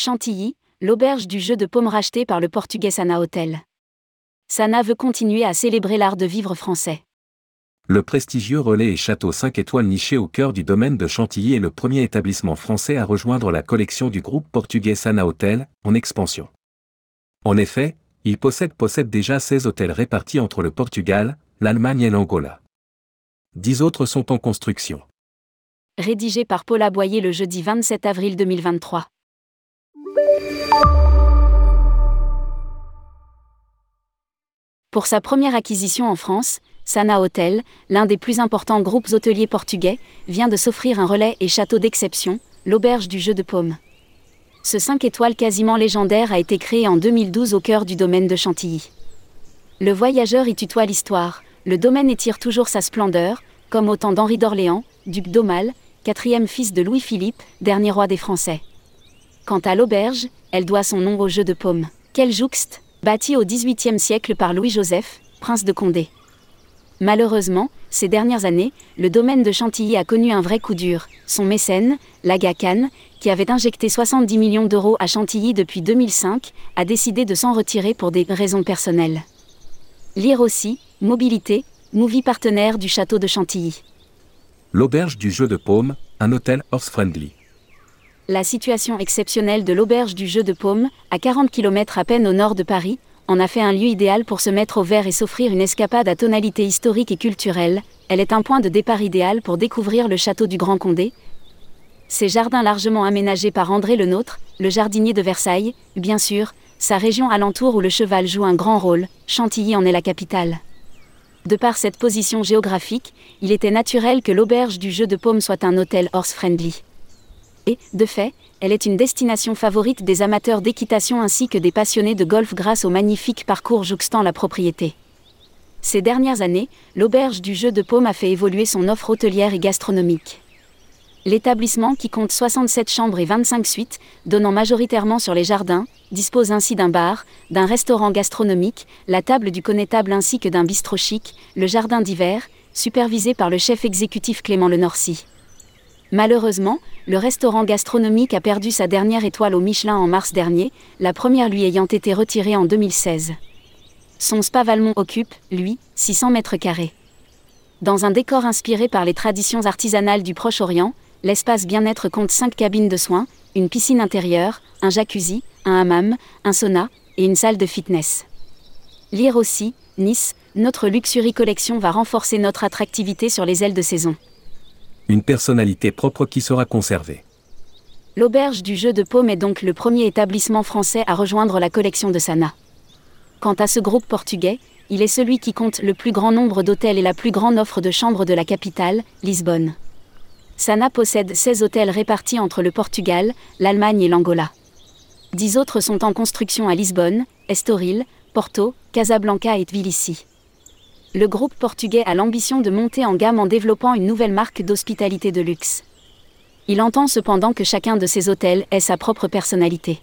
Chantilly, l'auberge du jeu de paume rachetée par le portugais Sana Hotel. Sana veut continuer à célébrer l'art de vivre français. Le prestigieux relais et château 5 étoiles niché au cœur du domaine de Chantilly est le premier établissement français à rejoindre la collection du groupe portugais Sana Hotel, en expansion. En effet, il possède, possède déjà 16 hôtels répartis entre le Portugal, l'Allemagne et l'Angola. Dix autres sont en construction. Rédigé par Paula Boyer le jeudi 27 avril 2023. Pour sa première acquisition en France, Sana Hotel, l'un des plus importants groupes hôteliers portugais, vient de s'offrir un relais et château d'exception, l'auberge du jeu de paume. Ce 5 étoiles quasiment légendaire a été créé en 2012 au cœur du domaine de Chantilly. Le voyageur y tutoie l'histoire, le domaine étire toujours sa splendeur, comme au temps d'Henri d'Orléans, duc d'Aumale, quatrième fils de Louis-Philippe, dernier roi des Français. Quant à l'auberge, elle doit son nom au jeu de paume. Quel jouxte Bâti au XVIIIe siècle par Louis-Joseph, prince de Condé. Malheureusement, ces dernières années, le domaine de Chantilly a connu un vrai coup dur. Son mécène, l'Aga Khan, qui avait injecté 70 millions d'euros à Chantilly depuis 2005, a décidé de s'en retirer pour des raisons personnelles. Lire aussi, Mobilité, movie partenaire du château de Chantilly. L'auberge du jeu de paume, un hôtel horse-friendly. La situation exceptionnelle de l'auberge du jeu de paume, à 40 km à peine au nord de Paris, en a fait un lieu idéal pour se mettre au vert et s'offrir une escapade à tonalité historique et culturelle, elle est un point de départ idéal pour découvrir le château du Grand Condé. Ses jardins largement aménagés par André le Nôtre, le jardinier de Versailles, bien sûr, sa région alentour où le cheval joue un grand rôle, Chantilly en est la capitale. De par cette position géographique, il était naturel que l'auberge du jeu de paume soit un hôtel horse-friendly. Et, de fait, elle est une destination favorite des amateurs d'équitation ainsi que des passionnés de golf grâce au magnifique parcours jouxtant la propriété. Ces dernières années, l'auberge du jeu de paume a fait évoluer son offre hôtelière et gastronomique. L'établissement, qui compte 67 chambres et 25 suites, donnant majoritairement sur les jardins, dispose ainsi d'un bar, d'un restaurant gastronomique, la table du connétable ainsi que d'un bistrot chic, le jardin d'hiver, supervisé par le chef exécutif Clément Le Norcy. Malheureusement, le restaurant gastronomique a perdu sa dernière étoile au Michelin en mars dernier, la première lui ayant été retirée en 2016. Son spa Valmont occupe, lui, 600 mètres carrés. Dans un décor inspiré par les traditions artisanales du Proche-Orient, l'espace bien-être compte 5 cabines de soins, une piscine intérieure, un jacuzzi, un hammam, un sauna et une salle de fitness. Lire aussi, Nice, notre Luxury Collection va renforcer notre attractivité sur les ailes de saison une personnalité propre qui sera conservée. L'auberge du jeu de paume est donc le premier établissement français à rejoindre la collection de Sana. Quant à ce groupe portugais, il est celui qui compte le plus grand nombre d'hôtels et la plus grande offre de chambres de la capitale, Lisbonne. Sana possède 16 hôtels répartis entre le Portugal, l'Allemagne et l'Angola. Dix autres sont en construction à Lisbonne, Estoril, Porto, Casablanca et Tbilissi le groupe portugais a l'ambition de monter en gamme en développant une nouvelle marque d'hospitalité de luxe. Il entend cependant que chacun de ces hôtels ait sa propre personnalité.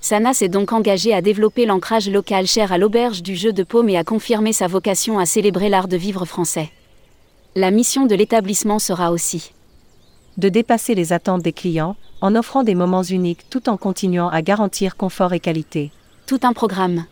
Sana s'est donc engagé à développer l'ancrage local cher à l'auberge du jeu de paume et à confirmer sa vocation à célébrer l'art de vivre français. La mission de l'établissement sera aussi de dépasser les attentes des clients en offrant des moments uniques tout en continuant à garantir confort et qualité. Tout un programme.